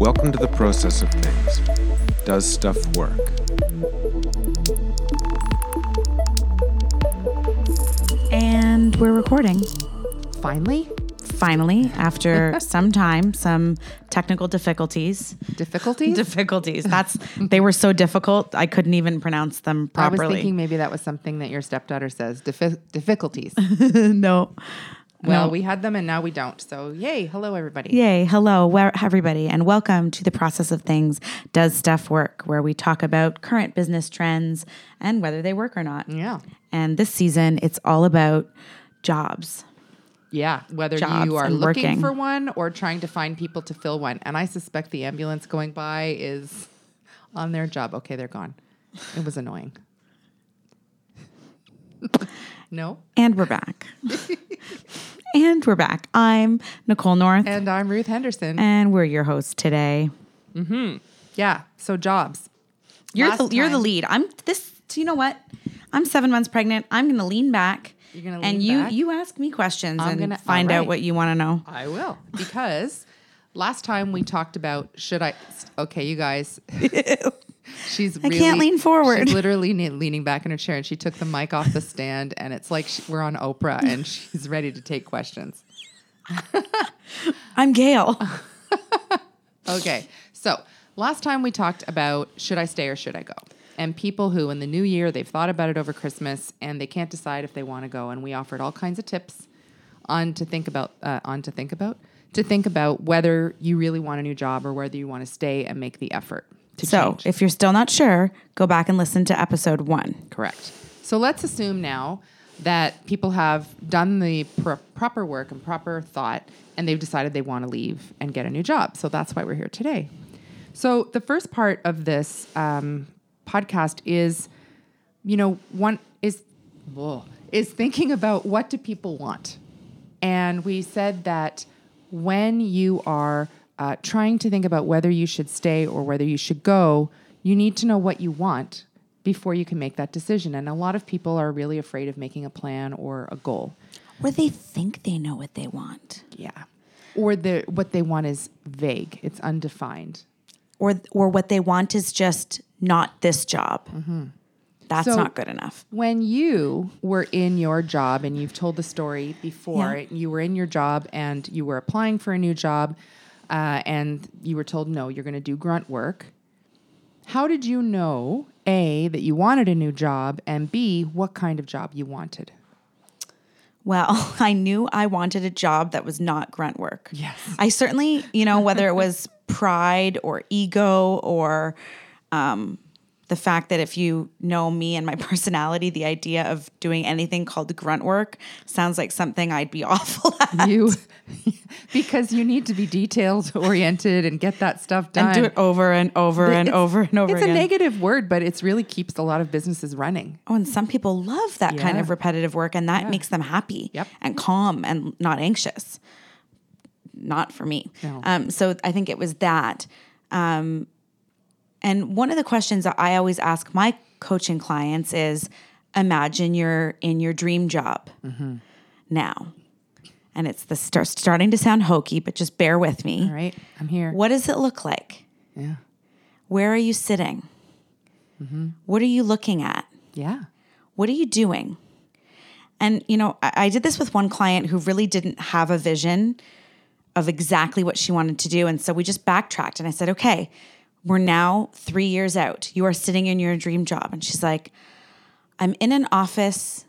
Welcome to the process of things. Does stuff work? And we're recording. Finally, Finally, after some time, some technical difficulties. difficulties. Difficulties. That's they were so difficult I couldn't even pronounce them properly. I was thinking maybe that was something that your stepdaughter says. Diffi- difficulties. no. Well, No. we had them and now we don't. So, yay! Hello, everybody. Yay. Hello, where, everybody, and welcome to the process of things. Does stuff work? Where we talk about current business trends and whether they work or not. Yeah. And this season, it's all about jobs. Yeah. Whether Jobs you are looking working. for one or trying to find people to fill one, and I suspect the ambulance going by is on their job. Okay, they're gone. It was annoying. No. And we're back. and we're back. I'm Nicole North, And I'm Ruth Henderson. and we're your hosts today. Mm-hmm. yeah. So jobs. You're the you're the lead. I'm this. You know what? I'm seven months pregnant. I'm going to lean back. You're gonna and lean you back? you ask me questions I'm and gonna- find all out what you want to know. I will because last time we talked about should I? Okay, you guys. She's. I can't lean forward. She's literally leaning back in her chair, and she took the mic off the stand, and it's like she, we're on Oprah, and she's ready to take questions. I'm Gail. Okay, so last time we talked about should I stay or should I go, and people who in the new year they've thought about it over Christmas and they can't decide if they want to go, and we offered all kinds of tips on to think about uh, on to think about to think about whether you really want a new job or whether you want to stay and make the effort so change. if you're still not sure, go back and listen to episode one. Correct. So let's assume now that people have done the pro- proper work and proper thought, and they've decided they want to leave and get a new job. So that's why we're here today. So the first part of this um, podcast is, you know, one is is thinking about what do people want, and we said that when you are uh, trying to think about whether you should stay or whether you should go, you need to know what you want before you can make that decision. And a lot of people are really afraid of making a plan or a goal. Or they think they know what they want, Yeah. Or the what they want is vague. It's undefined. or or what they want is just not this job. That's So- not good enough. When you were in your job and you've told the story before, Yeah. you were in your job and you were applying for a new job uh, and you were told, no, you're going to do grunt work. How did you know, A, that you wanted a new job and B, what kind of job you wanted? Well, I knew I wanted a job that was not grunt work. Yes. I certainly, you know, whether it was pride or ego or um, the fact that if you know me and my personality, the idea of doing anything called grunt work sounds like something I'd be awful at. You, because you need to be detailed oriented and get that stuff done. And do it over and over and It's- over and over It's again. a negative word, but it really keeps a lot of businesses running. Oh, and some people love that kind of repetitive work, and that makes them happy Yep. and calm and not anxious. Not for me. No. Um, so I think it was that. Um, and one of the questions that I always ask my coaching clients is imagine you're in your dream job Mm-hmm. now. And it's the start, starting to sound hokey, but just bear with me. All right, I'm here. What does it look like? Yeah. Where are you sitting? What are you looking at? Yeah. What are you doing? And, you know, I, I did this with one client who really didn't have a vision of exactly what she wanted to do. And so we just backtracked and I said, okay, we're now three years out. You are sitting in your dream job. And she's like, I'm in an office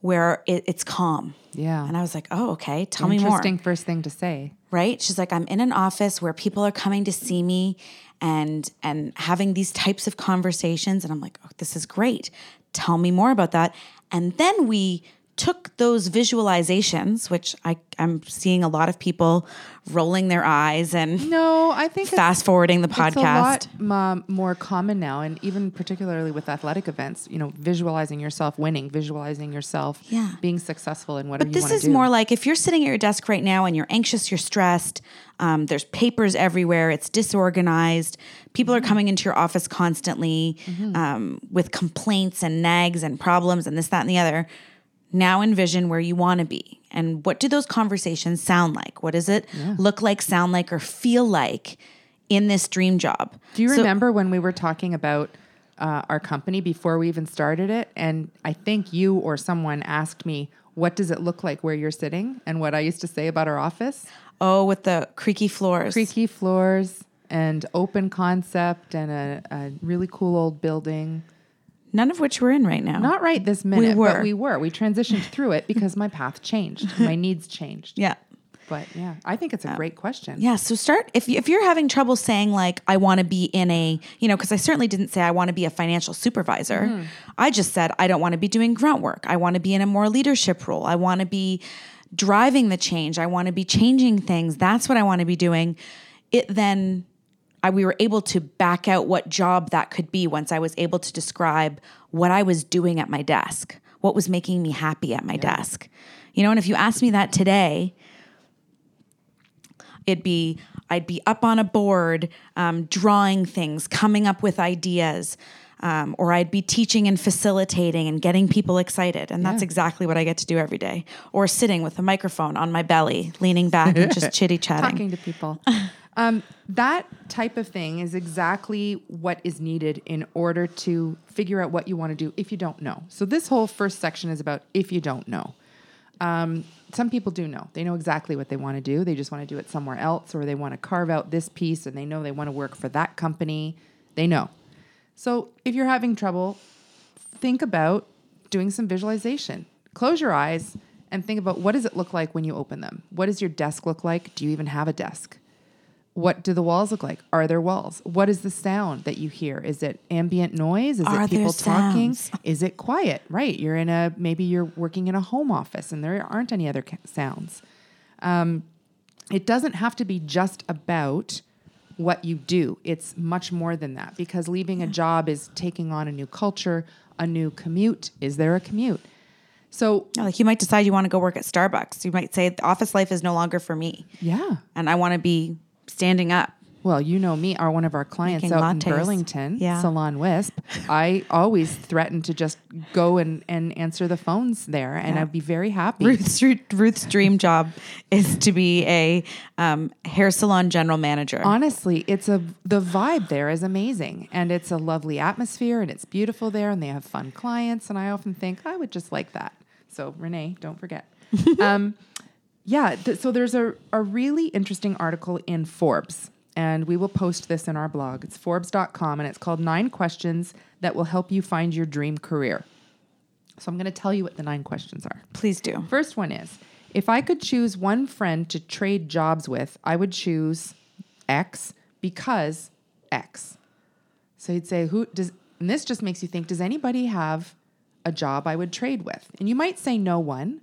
where it, it's calm. Yeah. And I was like, oh, okay, tell me more Interesting first thing to say. right she's like i'm in an office where people are coming to see me and and having these types of conversations and i'm like oh this is great tell me more about that and then we took those visualizations which i i'm seeing a lot of people rolling their eyes and No, I think fast forwarding the It's podcast a lot more common now, and even particularly with athletic events. You know, visualizing yourself winning, visualizing yourself Yeah. being successful in whatever But this is do. more like if you're sitting at your desk right now and you're anxious, you're stressed, um, there's papers everywhere, it's disorganized, people are Mm-hmm. coming into your office constantly um, with complaints and nags and problems and this, that, and the other. Now envision where you want to be. And what do those conversations sound like? What does it look like, sound like, or feel like in this dream job? Do you So- remember when we were talking about uh, our company before we even started it? And I think you or someone asked me, what does it look like where you're sitting? And what I used to say about our office? Oh, with the creaky floors. Creaky floors and open concept and a, a really cool old building. None of which we're in right now. Not right this minute, we were. but we were. We transitioned through it because my path changed. My needs changed. yeah. But yeah, I think it's a great question. Yeah. So start if you, if you're having trouble saying like I want to be in a you know because I certainly didn't say I want to be a financial supervisor. Mm-hmm. I just said I don't want to be doing grunt work. I want to be in a more leadership role. I want to be driving the change. I want to be changing things. That's what I want to be doing. It then I, we were able to back out what job that could be once I was able to describe what I was doing at my desk, what was making me happy at my desk. You know, and if you asked me that today, it'd be I'd be up on a board um, drawing things, coming up with ideas. Um, or I'd be teaching and facilitating and getting people excited. And that's exactly what I get to do every day. Or sitting with a microphone on my belly, leaning back and just chitty chatting. talking to people. um, that type of thing is exactly what is needed in order to figure out what you want to do if you don't know. So this whole first section is about if you don't know. Um, some people do know. They know exactly what they want to do. They just want to do it somewhere else, or they want to carve out this piece and they know they want to work for that company. They know. So if you're having trouble, think about doing some visualization. Close your eyes and think about what does it look like when you open them? What does your desk look like? Do you even have a desk? What do the walls look like? Are there walls? What is the sound that you hear? Is it ambient noise? Is Are it people talking? Is it quiet? Right. You're in a maybe you're working in a home office and there aren't any other sounds. Um, it doesn't have to be just about what you do. It's much more than that because leaving a job is taking on a new culture, a new commute. Is there a commute? So, Like you might decide you want to go work at Starbucks. You might say the office life is no longer for me, yeah. and I want to be standing up. Well, you know me, are one of our clients Making out lattes. in Burlington, Yeah. Salon Wisp. I always threaten to just go and, and answer the phones there, and I'd be very happy. Ruth's Ruth's dream job is to be a um, hair salon general manager. Honestly, it's a the vibe there is amazing, and it's a lovely atmosphere, and it's beautiful there, and they have fun clients, and I often think I would just like that. So Renee, don't forget. um, yeah, th- so there's a, a really interesting article in Forbes, and we will post this in our blog. It's Forbes.com, and it's called Nine Questions That Will Help You Find Your Dream Career. So I'm going to tell you what the nine questions are. Please do. First one is if I could choose one friend to trade jobs with, I would choose X because X. So you'd say, who does, and this just makes you think, does anybody have a job I would trade with? And you might say no one.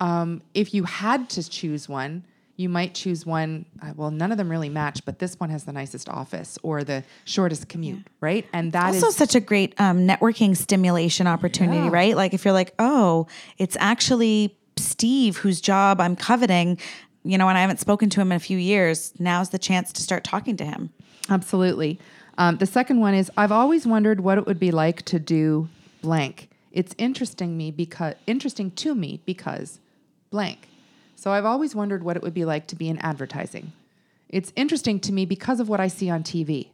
Um, if you had to choose one, you might choose one. Uh, well, none of them really match, but this one has the nicest office or the shortest commute, right? And that is also such a great um, networking stimulation opportunity, Yeah. right? Like if you're like, oh, it's actually Steve whose job I'm coveting, you know, and I haven't spoken to him in a few years. Now's the chance to start talking to him. Absolutely. Um, the second one is I've always wondered what it would be like to do blank. It's interesting me because interesting to me because blank. So I've always wondered what it would be like to be in advertising. It's interesting to me because of what I see on TV.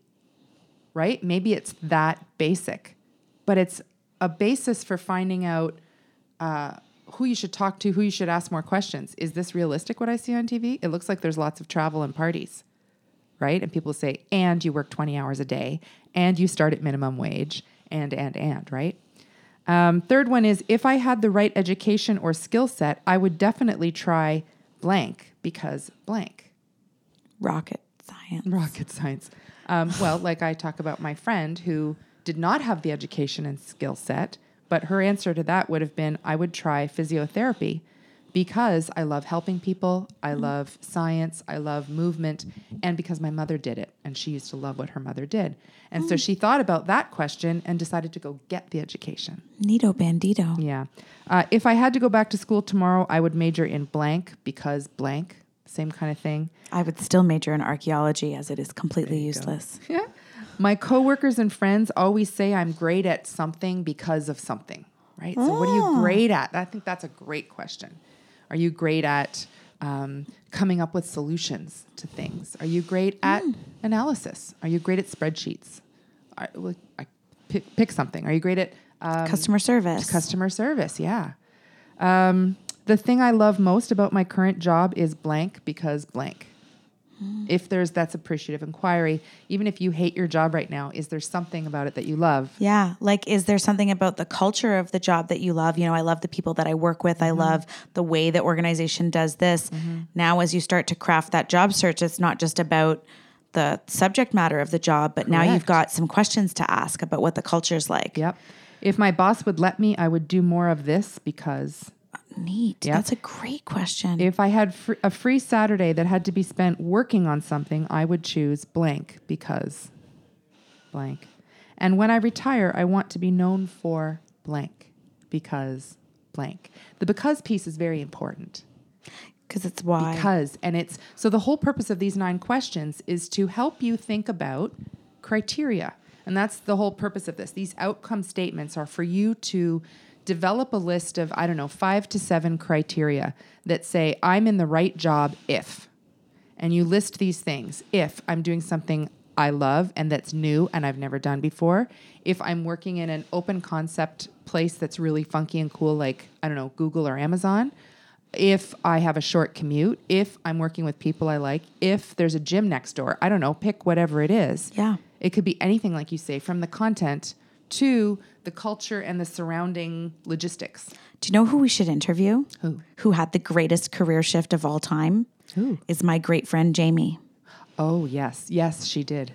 Right? Maybe it's that basic, but it's a basis for finding out uh, who you should talk to, who you should ask more questions. Is this realistic what I see on TV? It looks like there's lots of travel and parties right? And people say, and you work 20 hours a day, and you start at minimum wage, and, and, and, right? Um, third one is if I had the right education or skill set, I would definitely try blank because blank. Rocket science. Rocket science. Um, well, like I talk about my friend who did not have the education and skill set, but her answer to that would have been I would try physiotherapy because I love helping people, I love science, I love movement, and because my mother did it and she used to love what her mother did. And so she thought about that question and decided to go get the education. Nito bandito. Yeah. Uh, if I had to go back to school tomorrow, I would major in blank because blank, same kind of thing. I would still major in archaeology as it is completely useless. Yeah. My coworkers and friends always say I'm great at something because of something. right? So, what are you great at? I think that's a great question. Are you great at um, coming up with solutions to things? Are you great at analysis? Are you great at spreadsheets? Are, well, I pick, pick something. Are you great at um, Customer service. customer service? Yeah. Um, the thing I love most about my current job is blank because blank. If there's that's appreciative inquiry, even if you hate your job right now, is there something about it that you love? Yeah. Like, is there something about the culture of the job that you love? You know, I love the people that I work with. I mm-hmm. love the way the organization does this. Mm-hmm. Now, as you start to craft that job search, it's not just about the subject matter of the job, but now you've got some questions to ask about what the culture's like. Yep. If my boss would let me, I would do more of this because Neat. Yep. That's a great question. if I had fr- a free Saturday that had to be spent working on something, I would choose blank because blank. And when I retire, I want to be known for blank because blank. The because piece is very important. Because it's why. Because, and it's so the whole purpose of these nine questions is to help you think about criteria. And that's the whole purpose of this. These outcome statements are for you to develop a list of, I don't know, five to seven criteria that say, I'm in the right job if. And you list these things. If I'm doing something I love and that's new and I've never done before, if I'm working in an open concept place that's really funky and cool, like, I don't know, Google or Amazon, if I have a short commute, if I'm working with people I like, if there's a gym next door, I don't know, pick whatever it is. Yeah. It could be anything, like you say, from the content to the culture and the surrounding logistics. Do you know who we should interview? Who? Who had the greatest career shift of all time? Who? Is my great friend Jamie. Oh, yes. Yes, she did.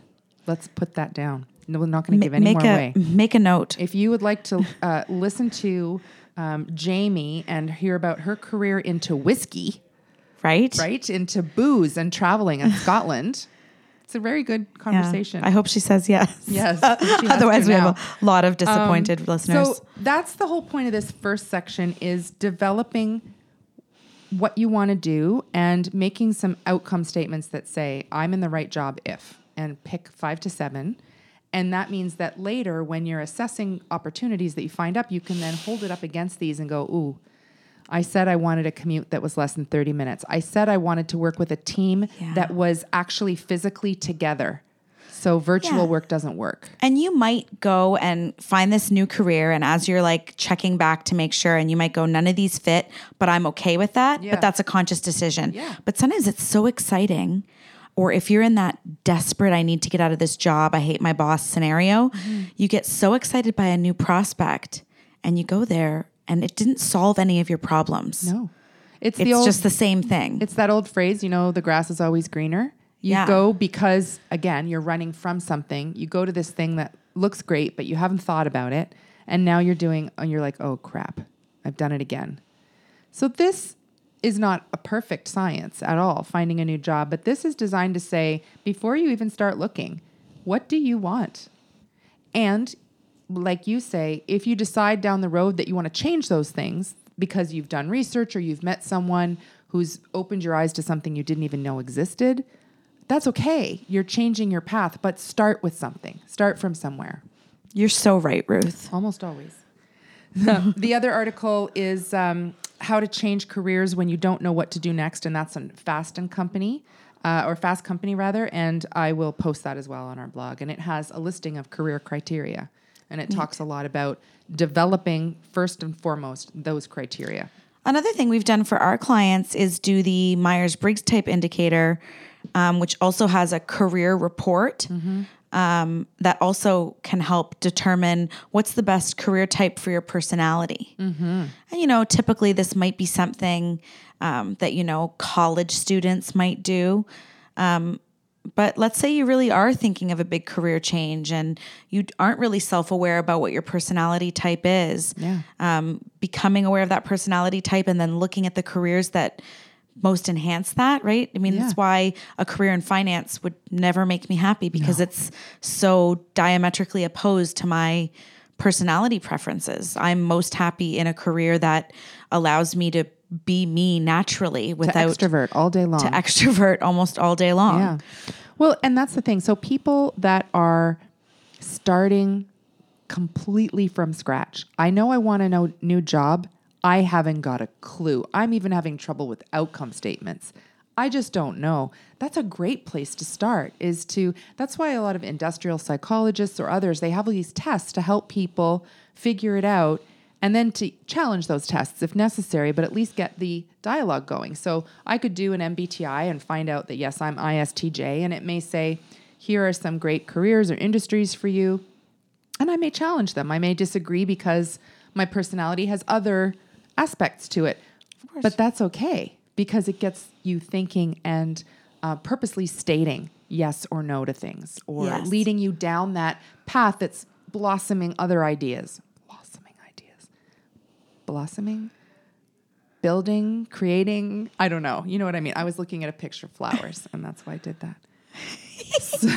Let's put that down. No, we're not going to give any make more a away. make a note. If you would like to uh, listen to um, Jamie and hear about her career into whiskey, right? right? Into booze and traveling in Scotland, it's a very good Yeah. conversation. I hope she says yes. Yes, Otherwise, we now. have a lot of um, disappointed listeners. So that's the whole point of this first section is developing what you want to do and making some outcome statements that say I'm in the right job if and pick 5 to 7 and that means that later when you're assessing opportunities that you find up you can then hold it up against these and go ooh I said I wanted a commute that was less than 30 minutes. I said I wanted to work with a team Yeah. that was actually physically together. So virtual Yeah. work doesn't work. And you might go and find this new career, and as you're like checking back to make sure, and you might go, none of these fit, but I'm okay with that. Yeah. But that's a conscious decision. Yeah. But sometimes it's so exciting. Or if you're in that desperate, I need to get out of this job, I hate my boss scenario, Mm-hmm. you get so excited by a new prospect and you go there and it didn't solve any of your problems. No. It's, It's the old just the same thing. It's that old phrase, you know, the grass is always greener. You Yeah. go because, again, you're running from something. You go to this thing that looks great, but you haven't thought about it. And now you're doing, and you're like, oh crap, I've done it again. So this is not a perfect science at all, finding a new job, but this is designed to say, before you even start looking, what do you want? And like you say, if you decide down the road that you want to change those things because you've done research or you've met someone who's opened your eyes to something you didn't even know existed, that's okay. You're changing your path, but start with something. Start from somewhere. you're so right, Ruth. Almost always. the other article is um, how to change careers when you don't know what to do next, and that's on Fast and Company, uh, or Fast Company rather. And I will post that as well on our blog. And it has a listing of career criteria, and it talks a lot about developing first and foremost those criteria. Another thing we've done for our clients is do the Myers Briggs type indicator, um, which also has a career report um, that also can help determine what's the best career type for your personality. And, you know, typically this might be something um, that, you know, college students might do. But let's say you really are thinking of a big career change and you aren't really self aware about what your personality type is. Yeah. Um, becoming aware of that personality type and then looking at the careers that most enhance that, right? I mean, that's why a career in finance would never make me happy because it's so diametrically opposed to my personality preferences. I'm most happy in a career that allows me to be me naturally To without extrovert all day long. to extrovert almost all day long. Yeah. Well, and that's the thing. So people that are starting completely from scratch. I know I want a no- new job. I haven't got a clue. I'm even having trouble with outcome statements. I just don't know. That's a great place to start is to that's why a lot of industrial psychologists or others they have all these tests to help people figure it out and then to challenge those tests if necessary, but at least get the dialogue going. So I could do an MBTI and find out that yes, I'm ISTJ and it may say here are some great careers or industries for you. And I may challenge them. I may disagree because my personality has other aspects to it. But that's okay because it gets you thinking and uh, purposely stating yes or no to things or Yes. leading you down that path that's blossoming other ideas. Blossoming Building, creating. I don't know. You know what I mean? I was looking at a picture of flowers and that's why I did that. so,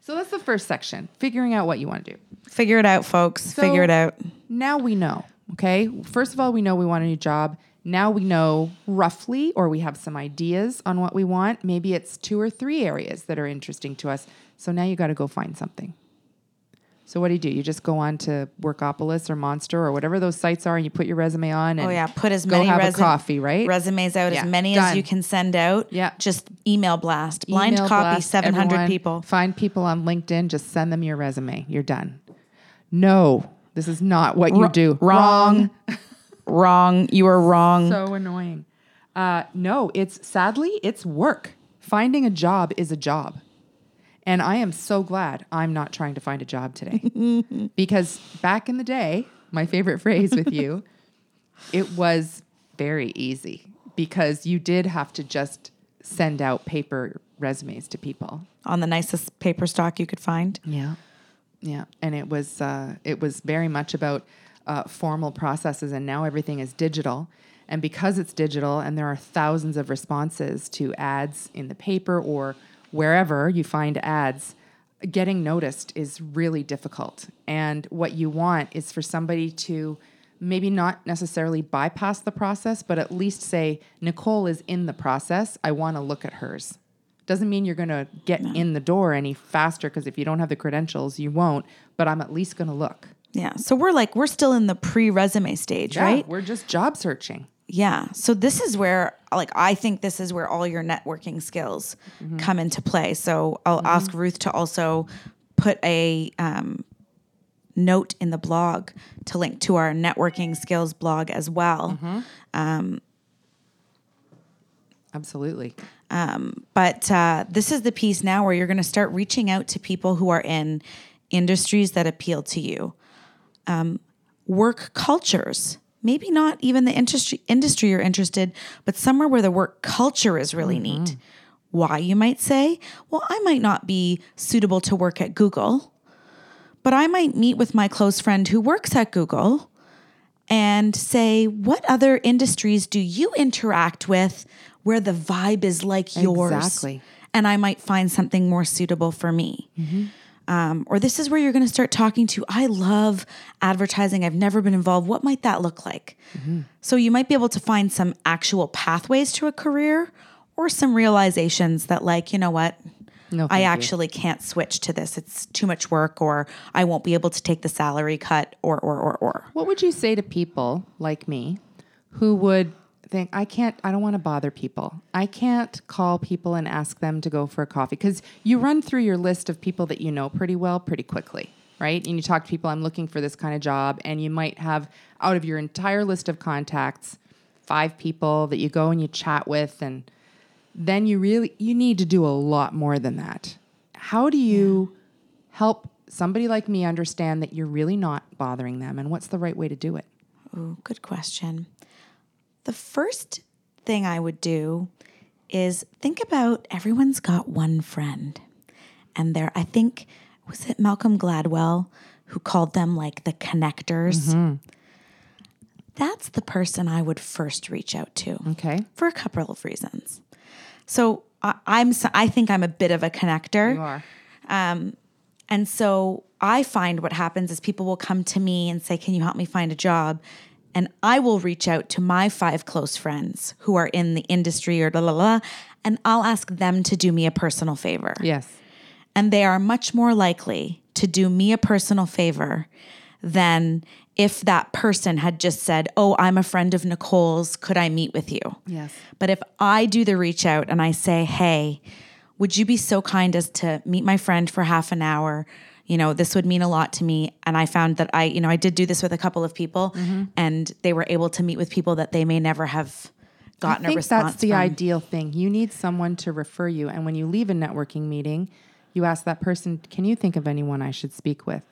so that's the first section figuring out what you want to do. Figure it out, folks. Figure it out. Now we know, okay? First of all, we know we want a new job. Now we know roughly, or we have some ideas on what we want. Maybe it's two or three areas that are interesting to us. So now you got to go find something. So what do you do? You just go on to Workopolis or Monster or whatever those sites are, and you put your resume on. And Oh yeah, put as go many have resu- a coffee, right? resumes out Yeah, as many done. as you can send out. Yeah. just email blast, blind Email copy, seven hundred people. Find people on LinkedIn. Just send them your resume. You're done. No, this is not what you do. wrong. wrong. You are wrong. so annoying. Uh, no, it's sadly, it's work. Finding a job is a job. And I am so glad I'm not trying to find a job today. because back in the day, my favorite phrase with you, it was very easy because you did have to just send out paper resumes to people. on the nicest paper stock you could find. Yeah, yeah, and it was uh, it was very much about uh, formal processes, and now everything is digital. And because it's digital, and there are thousands of responses to ads in the paper or wherever you find ads, getting noticed is really difficult. And what you want is for somebody to maybe not necessarily bypass the process, but at least say, Nicole is in the process. I want to look at hers. Doesn't mean you're going to get in the door any faster because if you don't have the credentials, you won't, but I'm at least going to look. Yeah. So we're like we're still in the pre-resume stage, right? We're just job searching. Yeah. So this is where like I think this is where all your networking skills come into play. So I'll ask Ruth to also put a um, note in the blog to link to our networking skills blog as well. Absolutely. But uh, this is the piece now where you're going to start reaching out to people who are in industries that appeal to you. Um, work cultures, maybe not even the industry industry you're interested, but somewhere where the work culture is really mm-hmm. neat. Why you might say, well, I might not be suitable to work at Google, but I might meet with my close friend who works at Google and say, what other industries do you interact with where the vibe is like yours? Exactly. And I might find something more suitable for me. Mm-hmm. Um, or this is where you're going to start talking to, I love advertising. I've never been involved. What might that look like? So you might be able to find some actual pathways to a career or some realizations that, like, you know what? No, I thank you. actually can't switch to this. It's too much work, or I won't be able to take the salary cut, or, or, or, or. What would you say to people like me who would think, I can't, I don't want to bother people. I can't call people and ask them to go for a coffee? Because you run through your list of people that you know pretty well pretty quickly, right? And you talk to people, I'm looking for this kind of job. And you might have out of your entire list of contacts, five people that you go and you chat with and then you really you need to do a lot more than that. How do you help somebody like me understand that you're really not bothering them and what's the right way to do it? Ooh, good question. The first thing I would do is think about everyone's got one friend. And there, I think, was it Malcolm Gladwell who called them like the connectors? Mm-hmm. That's the person I would first reach out to Okay. for a couple of reasons. So I, I'm, s- I think I'm a bit of a connector. You are. Um, and so I find what happens is people will come to me and say, Can you help me find a job? And I will reach out to my five close friends who are in the industry or la la la, and I'll ask them to do me a personal favor. Yes. And they are much more likely to do me a personal favor than if that person had just said, Oh, I'm a friend of Nicole's. Could I meet with you? Yes. But if I do the reach out and I say, Hey, would you be so kind as to meet my friend for half an hour? You know, this would mean a lot to me. And I found that I, you know, I did do this with a couple of people mm-hmm. and they were able to meet with people that they may never have gotten I a think that's the from. ideal thing. You need someone to refer you. And when you leave a networking meeting, you ask that person, Can you think of anyone I should speak with?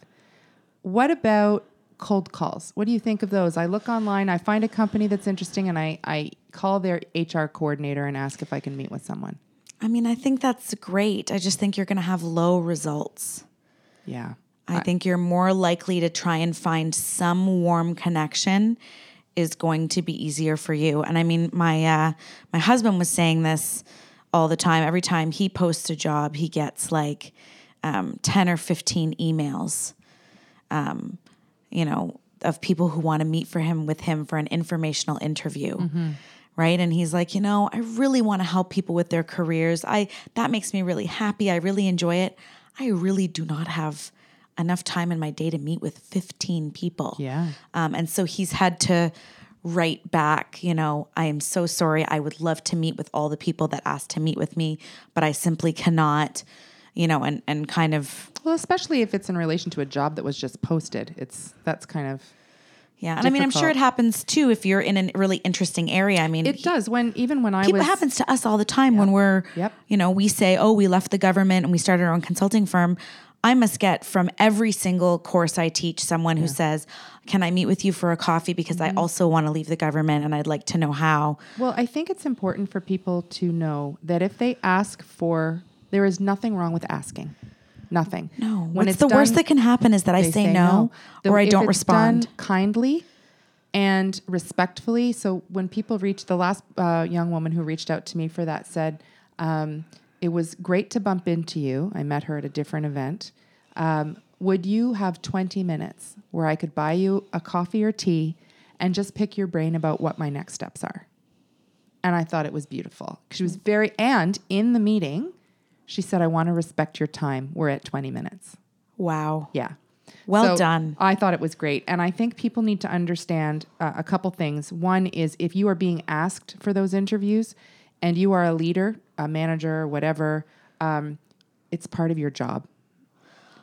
What about cold calls? What do you think of those? I look online, I find a company that's interesting, and I, I call their HR coordinator and ask if I can meet with someone. I mean, I think that's great. I just think you're going to have low results. Yeah. I think you're more likely to try and find some warm connection is going to be easier for you. And I mean, my uh, my husband was saying this all the time. Every time he posts a job, he gets like um, ten or fifteen emails, um, you know, of people who want to meet for him with him for an informational interview. Right. And he's like, you know, I really want to help people with their careers. I that makes me really happy. I really enjoy it. I really do not have enough time in my day to meet with 15 people. Yeah. Um, and so he's had to write back, you know, I am so sorry. I would love to meet with all the people that asked to meet with me, but I simply cannot, you know, and, and kind of, Well, especially if it's in relation to a job that was just posted. It's that's kind of yeah. And I mean, I'm sure it happens too if you're in a really interesting area. I mean, it does when even when I People, was it happens to us all the time when we're, Yep. you know, we say, oh, we left the government and we started our own consulting firm. I must get from every single course I teach someone who says, can I meet with you for a coffee? Because Mm-hmm. I also want to leave the government and I'd like to know how. Well, I think it's important for people to know that if they ask for, there is nothing wrong with asking. Nothing. No. When What's it's the worst that can happen is that I they say, no, The- or I don't respond. kindly and respectfully. So when people reach the last uh, young woman who reached out to me for that said, um, "It was great to bump into you. I met her at a different event. Um, would you have 20 minutes where I could buy you a coffee or tea and just pick your brain about what my next steps are?" And I thought it was beautiful. She was very, and in the meeting, she said, I want to respect your time. We're at 20 minutes. Wow. Yeah. Well done. I thought it was great. And I think people need to understand uh, a couple things. One is if you are being asked for those interviews and you are a leader, a manager, whatever, um, it's part of your job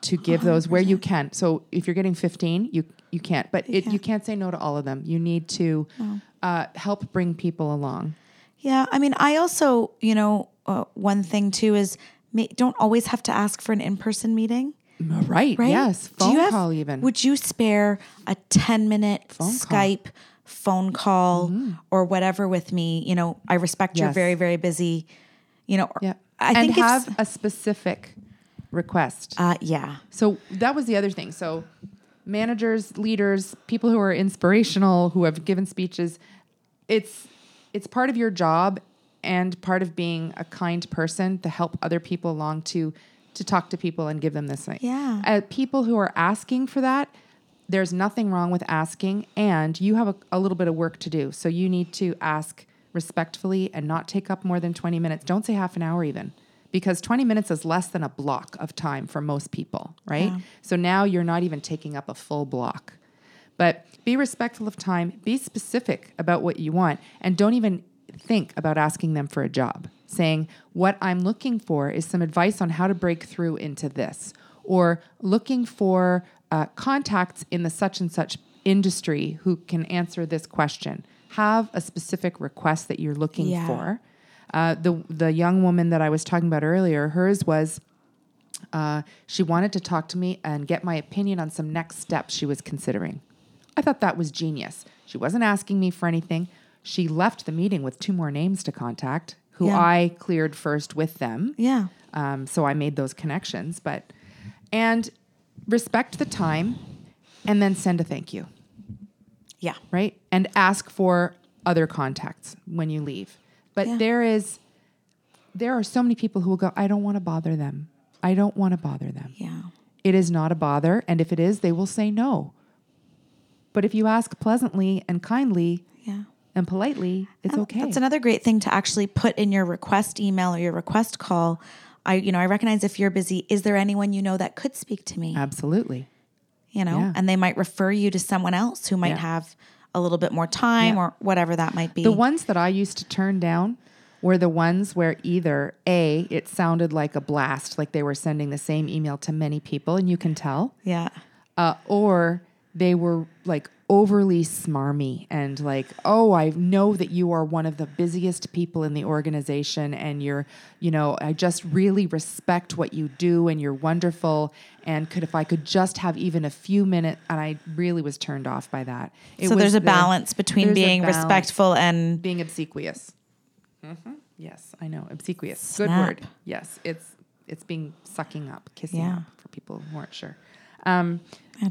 to give those where you can. So if you're getting 15, you you can't, but it, you can't say no to all of them. You need to uh, help bring people along. Yeah, I mean, I also, you know, uh, one thing too is ma- don't always have to ask for an in-person meeting, Right. right? Yes. Phone have- call even. Would you spare a 10-minute call. Mm-hmm. Skype phone call or whatever with me? You know, I respect you're very very busy, you know. yeah. I and have a specific request. uh yeah. So that was the other thing. So managers, leaders, people who are inspirational, who have given speeches, it's it's part of your job and part of being a kind person to help other people along to to talk to people and give them this thing. Yeah. Uh, people who are asking for that, there's nothing wrong with asking, and you have a, a little bit of work to do. So you need to ask respectfully and not take up more than 20 minutes. Don't say half an hour even, because 20 minutes is less than a block of time for most people, right? So now you're not even taking up a full block. But be respectful of time, be specific about what you want, and don't even think about asking them for a job. Saying, What I'm looking for is some advice on how to break through into this, or looking for uh, contacts in the such and such industry who can answer this question. Have a specific request that you're looking Yeah. for. Uh, the the young woman that I was talking about earlier, hers was uh, she wanted to talk to me and get my opinion on some next steps she was considering. I thought that was genius. She wasn't asking me for anything. She left the meeting with two more names to contact, who Yeah. I cleared first with them. Yeah. Um, so I made those connections, but and respect the time, and then send a thank you Yeah. right? And ask for other contacts when you leave. But Yeah. there is there are so many people who will go, I don't want to bother them. I don't want to bother them. Yeah. It is not a bother, and if it is, they will say no. But if you ask pleasantly and kindly Yeah. And politely, it's okay. That's another great thing to actually put in your request email or your request call. I, you know, I recognize if you're busy, is there anyone you know that could speak to me? Absolutely. you know, Yeah. and they might refer you to someone else who might Yeah. have a little bit more time Yeah. or whatever that might be. The ones that I used to turn down were the ones where either A, it sounded like a blast, like they were sending the same email to many people, and you can tell, yeah. uh, or they were like overly smarmy and like, oh, I know that you are one of the busiest people in the organization and you're, you know, I just really respect what you do and you're wonderful. And could, if I could just have even a few minutes, and I really was turned off by that. It So there's a the- balance between being balance respectful and being obsequious. Mm-hmm. Yes, I know obsequious. Good word. Yes, it's it's being sucking up, kissing Yeah. up for people who aren't sure. Um,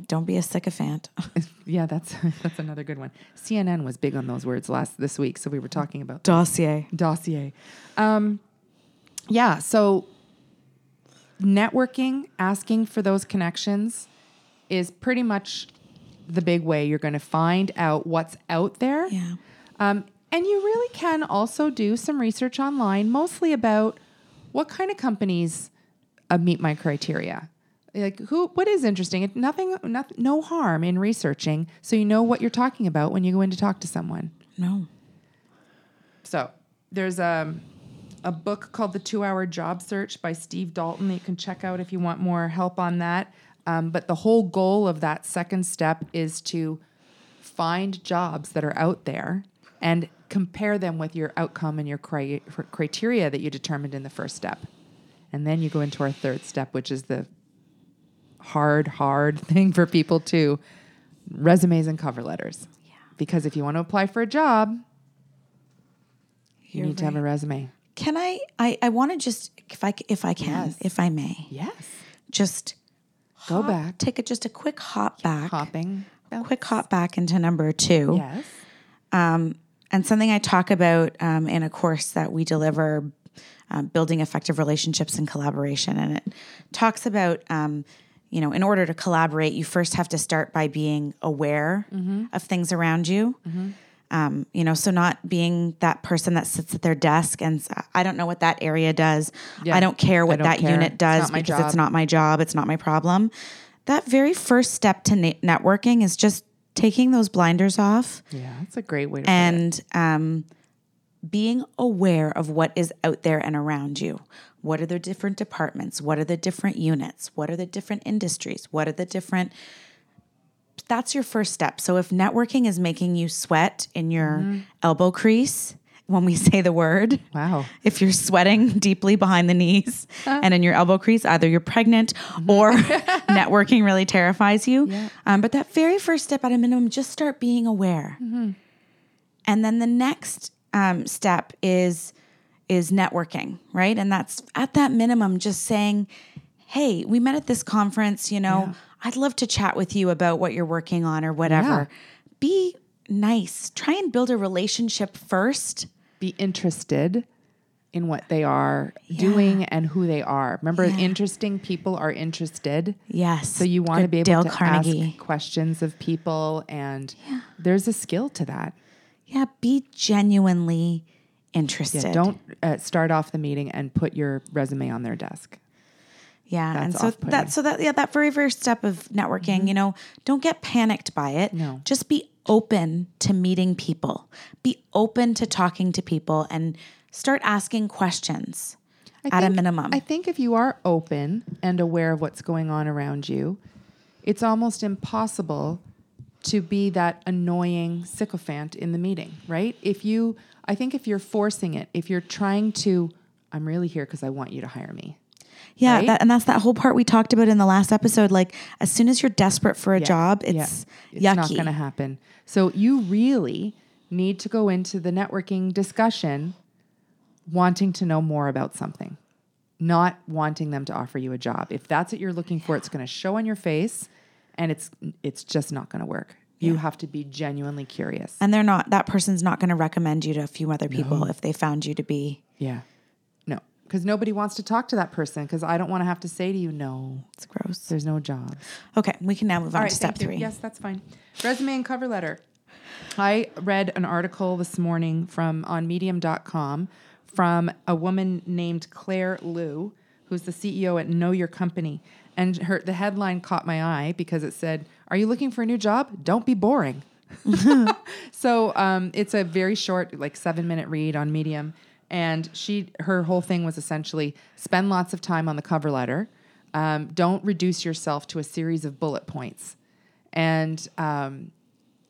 don't be a sycophant. yeah, that's that's another good one. CNN was big on those words last this week, so we were talking about Dossier. dossier. Um, yeah, so networking, asking for those connections is pretty much the big way you're going to find out what's out there. Yeah. Um, and you really can also do some research online, mostly about what kind of companies uh, meet my criteria. Like who, what is interesting? It, nothing, nothing, no harm in researching, so you know what you're talking about when you go in to talk to someone. No. So there's a, a book called The Two Hour Job Search by Steve Dalton that you can check out if you want more help on that. Um, but the whole goal of that second step is to find jobs that are out there and compare them with your outcome and your cri- criteria that you determined in the first step. And then you go into our third step, which is the hard, hard thing for people to resumes and cover letters. Yeah. Because if you want to apply for a job, you You're need to have a resume. Can I? I, I want to just, if I if I can, Yes. if I may, Yes. just Go hop- back. Take a, just a quick hop back. Hopping. Quick hop back into number two. Yes. Um, and something I talk about um, in a course that we deliver, um, building effective relationships and collaboration, and it talks about, um, you know, in order to collaborate, you first have to start by being aware of things around you. Um, you know, so not being that person that sits at their desk and I don't know what that area does. Yeah. I don't care what don't that care. unit does my because job. it's not my job. It's not my problem. That very first step to ne- networking is just taking those blinders off Yeah, that's a great way to and um, being aware of what is out there and around you. What are the different departments? What are the different units? What are the different industries? What are the different? That's your first step. So if networking is making you sweat in your elbow crease when we say the word, Wow. if you're sweating deeply behind the knees and in your elbow crease, either you're pregnant or networking really terrifies you. Um, but that very first step at a minimum, just start being aware. And then the next um, step is is networking, right? And that's at that minimum, just saying, "Hey, we met at this conference. You know, Yeah. I'd love to chat with you about what you're working on or whatever." Be nice. Try and build a relationship first. Be interested in what they are doing and who they are. Remember, Yeah. interesting people are interested. Yes. So you want to be able Dale to Carnegie. ask questions of people, and there's a skill to that. Yeah, be genuinely interested. Yeah, don't uh, start off the meeting and put your resume on their desk. Yeah, and so off-putting. that so that yeah, that very first step of networking, you know, don't get panicked by it. No. Just be open to meeting people. Be open to talking to people and start asking questions at a minimum. I think if you are open and aware of what's going on around you, it's almost impossible to be that annoying sycophant in the meeting, right? If you, I think if you're forcing it, if you're trying to, I'm really here because I want you to hire me. yeah, right? that, and that's that whole part we talked about in the last episode. Like as soon as you're desperate for a Yeah, job, yeah. it's it's yucky. not going to happen. So you really need to go into the networking discussion wanting to know more about something, not wanting them to offer you a job. If that's what you're looking for, it's going to show on your face, and it's it's just not going to work. You have to be genuinely curious. and they're not that person's not going to recommend you to a few other people if they found you to be yeah, no, because nobody wants to talk to that person. Because I don't want to have to say to you, no, it's gross. there's no job. Okay, we can now move on All right, to step thank you. three. Yes, that's fine. Resume and cover letter. I read an article this morning from on medium.com from a woman named Claire Lew, who's the CEO at Know Your Company. And her the headline caught my eye because it said, "Are you looking for a new job? Don't be boring." so um, it's a very short, like seven minute read on Medium, and she her whole thing was essentially spend lots of time on the cover letter. Um, don't reduce yourself to a series of bullet points, and um,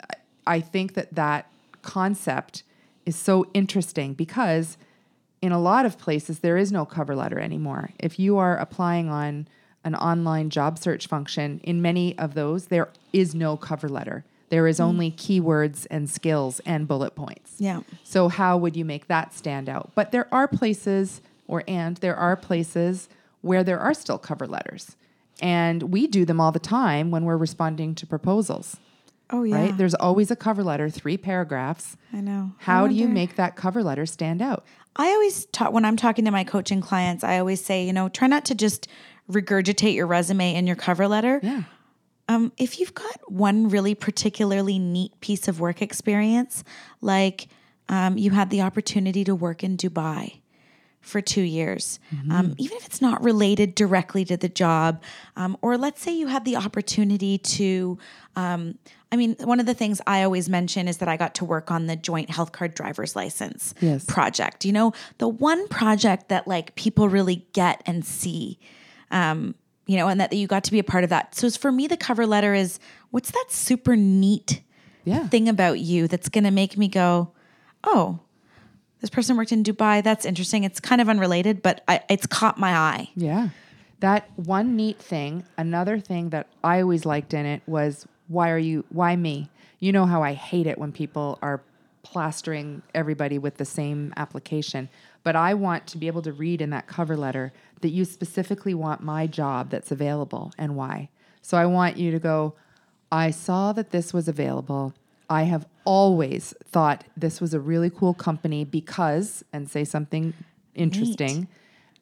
I- I think that that concept is so interesting because in a lot of places there is no cover letter anymore. If you are applying on an online job search function, in many of those there is no cover letter. There is mm. only keywords and skills and bullet points. Yeah. So how would you make that stand out? But there are places or and there are places where there are still cover letters. And we do them all the time when we're responding to proposals. Oh yeah. Right? There's always a cover letter, three paragraphs. I know. I How do you make that cover letter stand out? I always talk when I'm talking to my coaching clients, I always say, you know, try not to just regurgitate your resume and your cover letter. Yeah. Um, if you've got one really particularly neat piece of work experience, like um, you had the opportunity to work in Dubai for two years, um, even if it's not related directly to the job, um, or let's say you had the opportunity to. Um, I mean, one of the things I always mention is that I got to work on the joint health card driver's license Yes. project. You know, the one project that like people really get and see um, you know, and that you got to be a part of that. So for me, the cover letter is what's that super neat Yeah. thing about you that's going to make me go, oh, this person worked in Dubai. That's interesting. It's kind of unrelated, but I, it's caught my eye. Yeah. That one neat thing, another thing that I always liked in it was why are you why me? You know how I hate it when people are plastering everybody with the same application. But I want to be able to read in that cover letter that you specifically want my job that's available and why. So I want you to go, I saw that this was available. I have always thought this was a really cool company because, and say something interesting.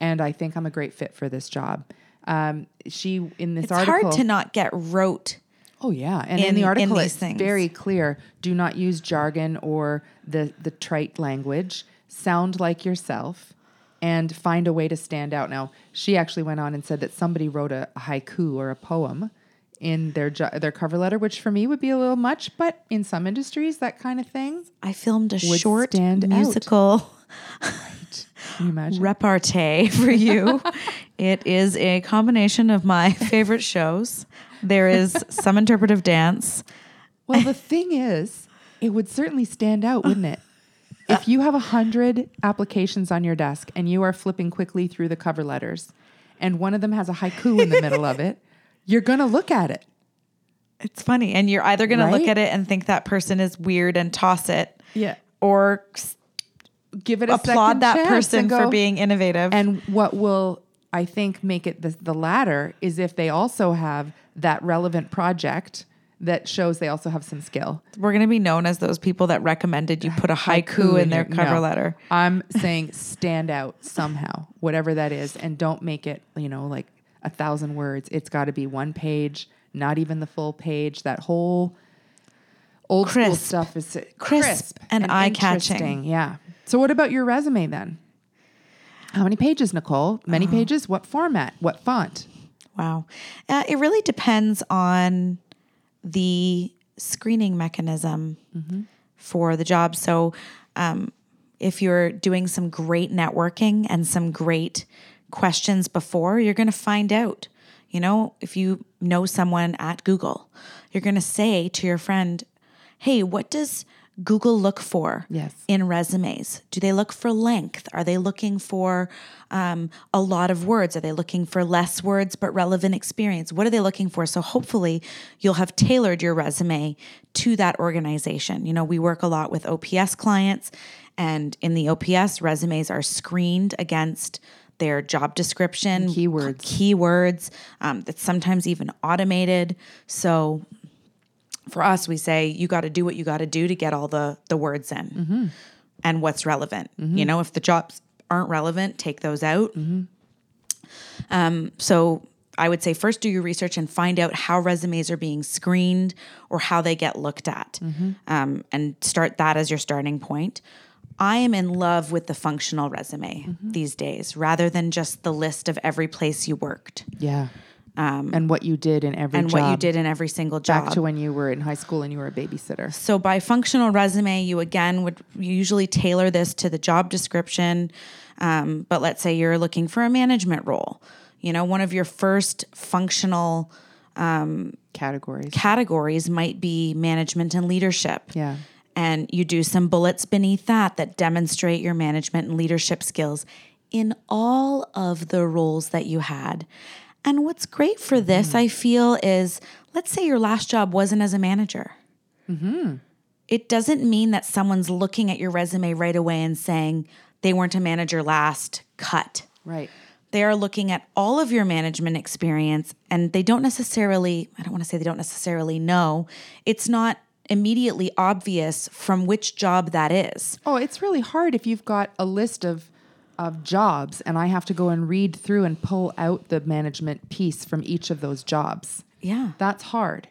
And I think I'm a great fit for this job. Um, she, in this It's article. hard to not get rote. Oh yeah, and in, in- the article these it's things. very clear: do not use jargon or the the trite language. Sound like yourself, and find a way to stand out. Now, she actually went on and said that somebody wrote a, a haiku or a poem in their jo- their cover letter, which for me would be a little much, but in some industries, that kind of thing. I filmed a short musical Can you imagine? repartee for you. it is a combination of my favorite shows. There is some interpretive dance. Well, the thing is, it would certainly stand out, wouldn't it? If you have a hundred applications on your desk and you are flipping quickly through the cover letters, and one of them has a haiku in the middle of it, you're gonna look at it. It's funny. And you're either going to look at it and think that person is weird and toss it, Yeah. or Give it a applaud second that person and for being innovative. And what will I think make it the, the latter is if they also have that relevant project that shows they also have some skill. we're going to be known as those people that recommended you put a haiku, in their cover no. letter. I'm saying stand out somehow, whatever that is, and don't make it, you know, like a thousand words. It's got to be one page, not even the full page. That whole old school Crisp. stuff is uh, Crisp and eye-catching. Yeah. So, what about your resume then? How many pages, Nicole? Many pages? What format? What font? Wow. Uh, it really depends on the screening mechanism for the job. So, um, if you're doing some great networking and some great questions before, you're going to find out. You know, if you know someone at Google, you're going to say to your friend, Hey, what does Google look for Yes. in resumes? Do they look for length? Are they looking for um, a lot of words? Are they looking for less words but relevant experience? What are they looking for? So hopefully you'll have tailored your resume to that organization. You know, we work a lot with OPS clients, and in the OPS, resumes are screened against their job description, keywords. keywords. Um, that's sometimes even automated. So for us, we say you got to do what you got to do to get all the the words in mm-hmm. and what's relevant. Mm-hmm. You know, if the jobs aren't relevant, take those out. Mm-hmm. Um, so I would say first do your research and find out how resumes are being screened or how they get looked at, um, and start that as your starting point. I am in love with the functional resume these days, rather than just the list of every place you worked Yeah. And what you did in every and job. what you did in every single job. back to when you were in high school and you were a babysitter. So by functional resume, you again would usually tailor this to the job description. Um, but let's say you're looking for a management role. You know, one of your first functional Categories. categories might be management and leadership. Yeah. And you do some bullets beneath that that demonstrate your management and leadership skills in all of the roles that you had. And what's great for this, mm-hmm. I feel, is let's say your last job wasn't as a manager. Mm-hmm. It doesn't mean that someone's looking at your resume right away and saying they weren't a manager last, cut. Right. They are looking at all of your management experience and they don't necessarily, I don't want to say they don't necessarily know, it's not immediately obvious from which job that is. Oh, it's really hard if you've got a list of of jobs and I have to go and read through and pull out the management piece from each of those jobs. Yeah. That's hard.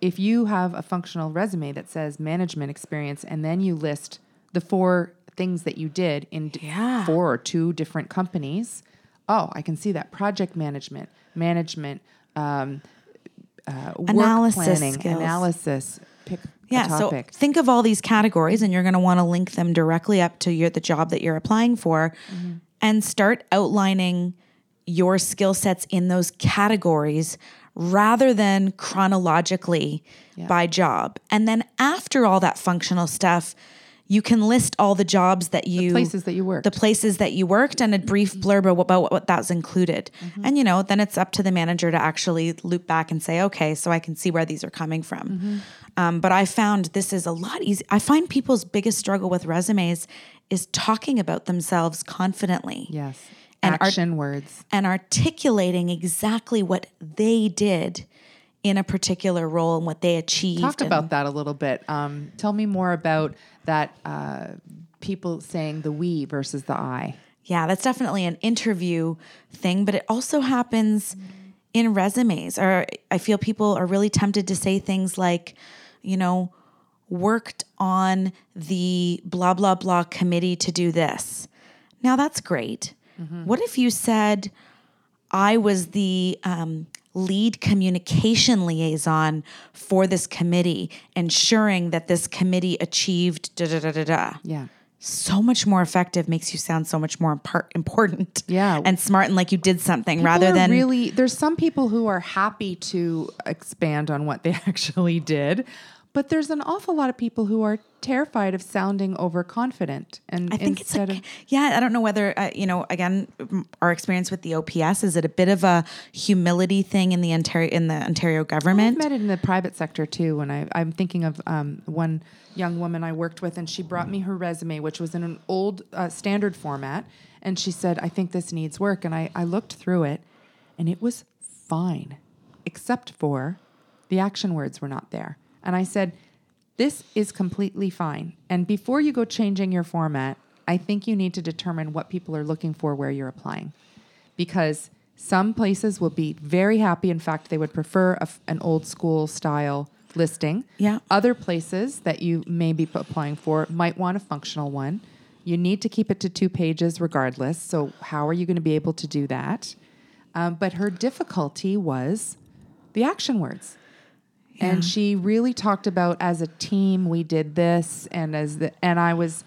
If you have a functional resume that says management experience and then you list the four things that you did in Yeah. four or two different companies, oh, I can see that project management, management, um, uh, work Analysis planning, skills. analysis. Pick Yeah, so think of all these categories and you're going to want to link them directly up to your the job that you're applying for mm-hmm. and start outlining your skill sets in those categories rather than chronologically by job. And then after all that functional stuff, you can list all the jobs that you places that you worked. the places that you worked and a brief mm-hmm. blurb about what, what that's included. Mm-hmm. And you know, then it's up to the manager to actually loop back and say, okay, so I can see where these are coming from. Um, but I found this is a lot easy. I find people's biggest struggle with resumes is talking about themselves confidently yes. and art- Action words. and articulating exactly what they did in a particular role and what they achieved. Talk and- about that a little bit. Um, tell me more about that. Uh, people saying the we versus the I. Yeah, that's definitely an interview thing, but it also happens in resumes. Or I feel people are really tempted to say things like, you know, worked on the blah, blah, blah committee to do this. Now that's great. What if you said, I was the um, lead communication liaison for this committee, ensuring that this committee achieved da da da da da Yeah. so much more effective makes you sound so much more impar- important Yeah. and smart and like you did something People rather than really. There's some people who are happy to expand on what they actually did, but there's an awful lot of people who are terrified of sounding overconfident. And I think it's instead like, of yeah, I don't know whether, uh, you know, again, our experience with the OPS, is it a bit of a humility thing in the Ontario, in the Ontario government? I've met it in the private sector too. When I, I'm thinking of um, one young woman I worked with, and she brought me her resume, which was in an old uh, standard format. And she said, I think this needs work. And I, I looked through it, and it was fine, except for the action words were not there. And I said, This is completely fine. And before you go changing your format, I think you need to determine what people are looking for where you're applying because some places will be very happy. In fact, they would prefer f an old school style listing. Yeah. Other places that you may be applying for might want a functional one. You need to keep it to two pages regardless. So, how are you going to be able to do that? Um, but her difficulty was the action words. And she really talked about as a team we did this and as the and I was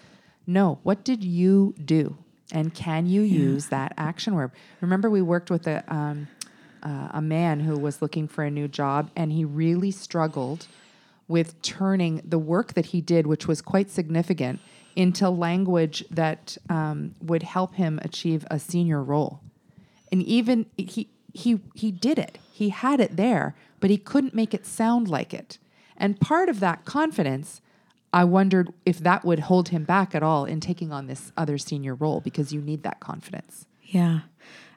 no, what did you do? And can you use that action word? Remember we worked with a um, uh, a man who was looking for a new job and he really struggled with turning the work that he did, which was quite significant, into language that um, would help him achieve a senior role and even he he he did it he had it there but he couldn't make it sound like it and part of that confidence i wondered if that would hold him back at all in taking on this other senior role because you need that confidence Yeah.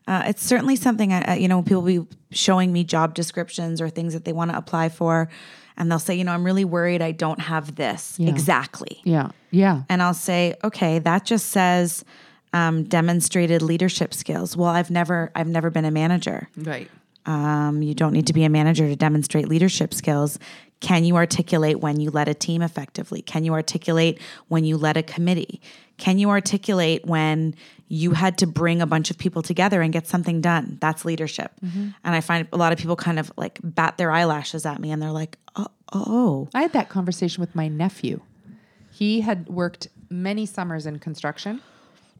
Uh, it's certainly something, I, you know, people be showing me job descriptions or things that they want to apply for. And they'll say, you know, I'm really worried I don't have this exactly. yeah yeah And I'll say, okay, that just says um, demonstrated leadership skills. Well, I've never, I've never been a manager. right Um, you don't need to be a manager to demonstrate leadership skills. Can you articulate when you led a team effectively? Can you articulate when you led a committee? Can you articulate when you had to bring a bunch of people together and get something done? That's leadership. And I find a lot of people kind of like bat their eyelashes at me and they're like, oh, oh. I had that conversation with my nephew. He had worked many summers in construction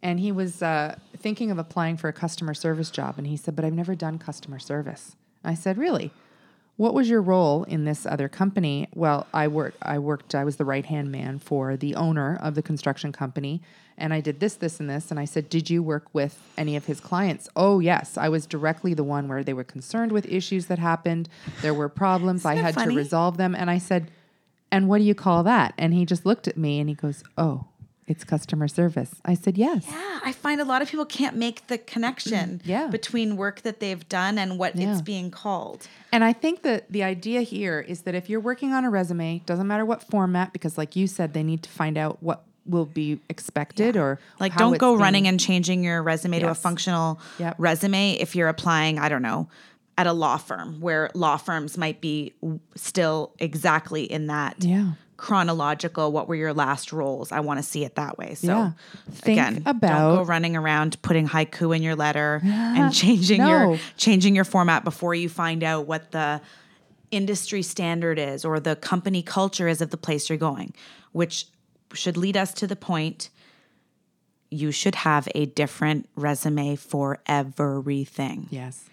and he was uh, thinking of applying for a customer service job. And he said, But I've never done customer service. I said, Really? What was your role in this other company? Well, I worked. I worked. I was the right hand man for the owner of the construction company, and I did this, this, and this. And I said, "Did you work with any of his clients?" Oh, yes. I was directly the one where they were concerned with issues that happened. There were problems. I had funny? to resolve them. And I said, "And what do you call that?" And he just looked at me and he goes, "Oh, it's customer service." I said, "Yes." Yeah, I find a lot of people can't make the connection mm-hmm. Yeah. between work that they've done and what Yeah. it's being called. And I think that the idea here is that if you're working on a resume, doesn't matter what format, because like you said, they need to find out what will be expected or Like, don't go running and changing your resume to a functional Yep. resume if you're applying, I don't know, at a law firm where law firms might be w- still exactly in that Yeah. Chronological. What were your last roles? I want to see it that way. So, Yeah. Think again, don't go about- running around putting haiku in your letter and changing your changing your format before you find out what the industry standard is or the company culture is of the place you're going, which should lead us to the point you should have a different resume for everything. Yes.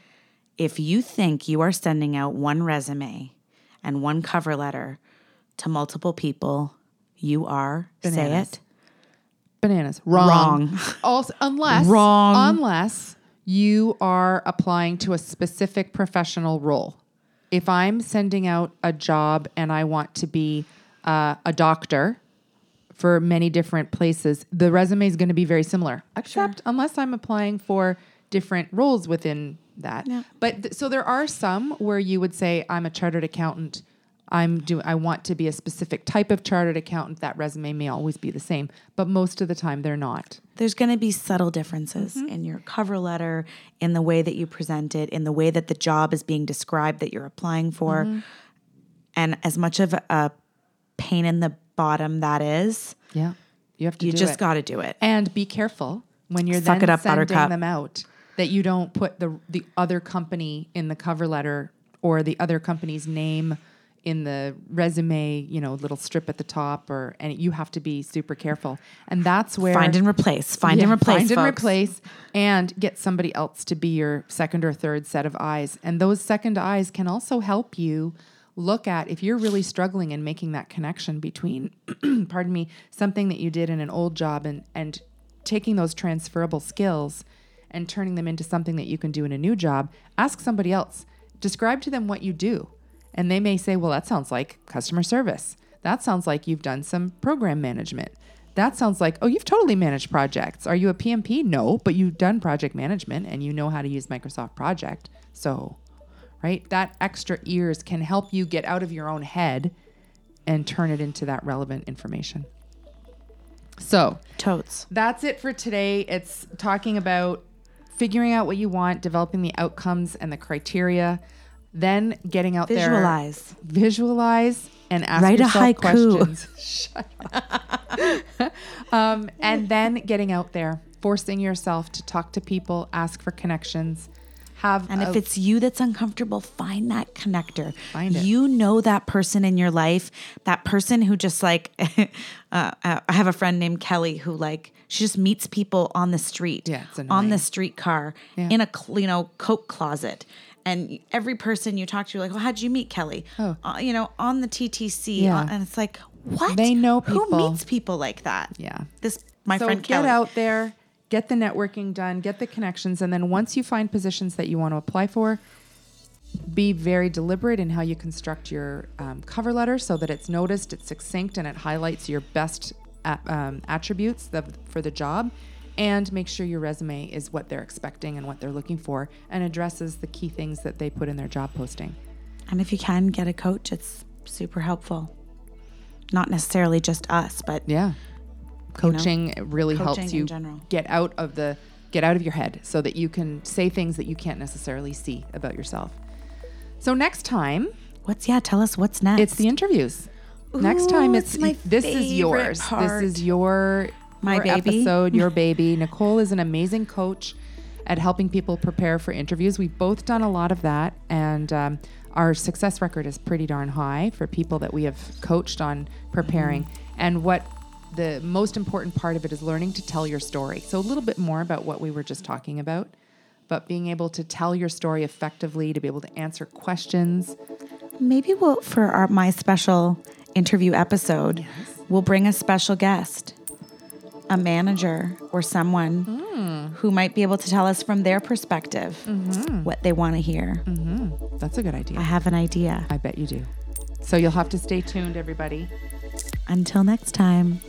If you think you are sending out one resume and one cover letter to multiple people, you are, say it, Bananas. Wrong. Wrong. Also, unless Wrong. unless you are applying to a specific professional role. If I'm sending out a job and I want to be uh, a doctor for many different places, the resume is going to be very similar, except unless I'm applying for different roles within that. But th- so there are some where you would say I'm a chartered accountant. I'm do I want to be a specific type of chartered accountant. That resume may always be the same, but most of the time they're not. there's going to be subtle differences mm-hmm. in your cover letter, in the way that you present it, in the way that the job is being described that you're applying for. Mm-hmm. And as much of a pain in the bottom that is, Yeah, you have to. you just got to do it. and be careful when you're Suck then up, sending Buttercup. them out that you don't put the the other company in the cover letter or the other company's name in the resume, you know, little strip at the top, or and you have to be super careful. And that's where Find and replace. Find and replace. Find and replace, and get somebody else to be your second or third set of eyes. And those second eyes can also help you look at if you're really struggling in making that connection between, pardon me, something that you did in an old job and and taking those transferable skills and turning them into something that you can do in a new job. Ask somebody else. Describe to them what you do. And they may say, well, that sounds like customer service. That sounds like you've done some program management. That sounds like, oh, you've totally managed projects. Are you a PMP? No, but you've done project management and you know how to use Microsoft Project. So, right, that extra ears can help you get out of your own head and turn it into that relevant information. So, Totes. that's it for today. It's talking about figuring out what you want, developing the outcomes and the criteria, then getting out there, Visualize. visualize, and ask Write a yourself questions. Shut up. um, and then getting out there, forcing yourself to talk to people, ask for connections, have And a- if it's you that's uncomfortable, find that connector. Find it. You know that person in your life, that person who just like, uh, I have a friend named Kelly who like, she just meets people on the street, Yeah, on the streetcar, Yeah. in a you know coat closet. And every person you talk to, you're like, well, how'd you meet Kelly? Oh. Uh, you know, on the TTC. Yeah. uh, and it's like, what? They know Who meets people like that? Yeah. This, my so friend get Kelly. out there, get the networking done, get the connections, and then once you find positions that you want to apply for, be very deliberate in how you construct your um, cover letter so that it's noticed, it's succinct, and it highlights your best a- um, attributes the, for the job. And make sure your resume is what they're expecting and what they're looking for, and addresses the key things that they put in their job posting. And if you can get a coach, it's super helpful. Not necessarily just us, but Yeah. Coaching really coaching helps you get out of the get out of your head so that you can say things that you can't necessarily see about yourself. So next time, What's yeah? Tell us what's next. it's the interviews. next time, it's, it's my this is yours. part. This is your My your baby. episode, your baby. Nicole is an amazing coach at helping people prepare for interviews. We've both done a lot of that, and um, our success record is pretty darn high for people that we have coached on preparing. Mm-hmm. And what the most important part of it is learning to tell your story. So a little bit more about what we were just talking about. But being able to tell your story effectively, to be able to answer questions, Maybe we'll for our my special interview episode, we'll bring a special guest, a manager or someone Hmm. who might be able to tell us from their perspective Mm-hmm. what they want to hear. That's a good idea. I have an idea. I bet you do. So you'll have to stay tuned, everybody. Until next time.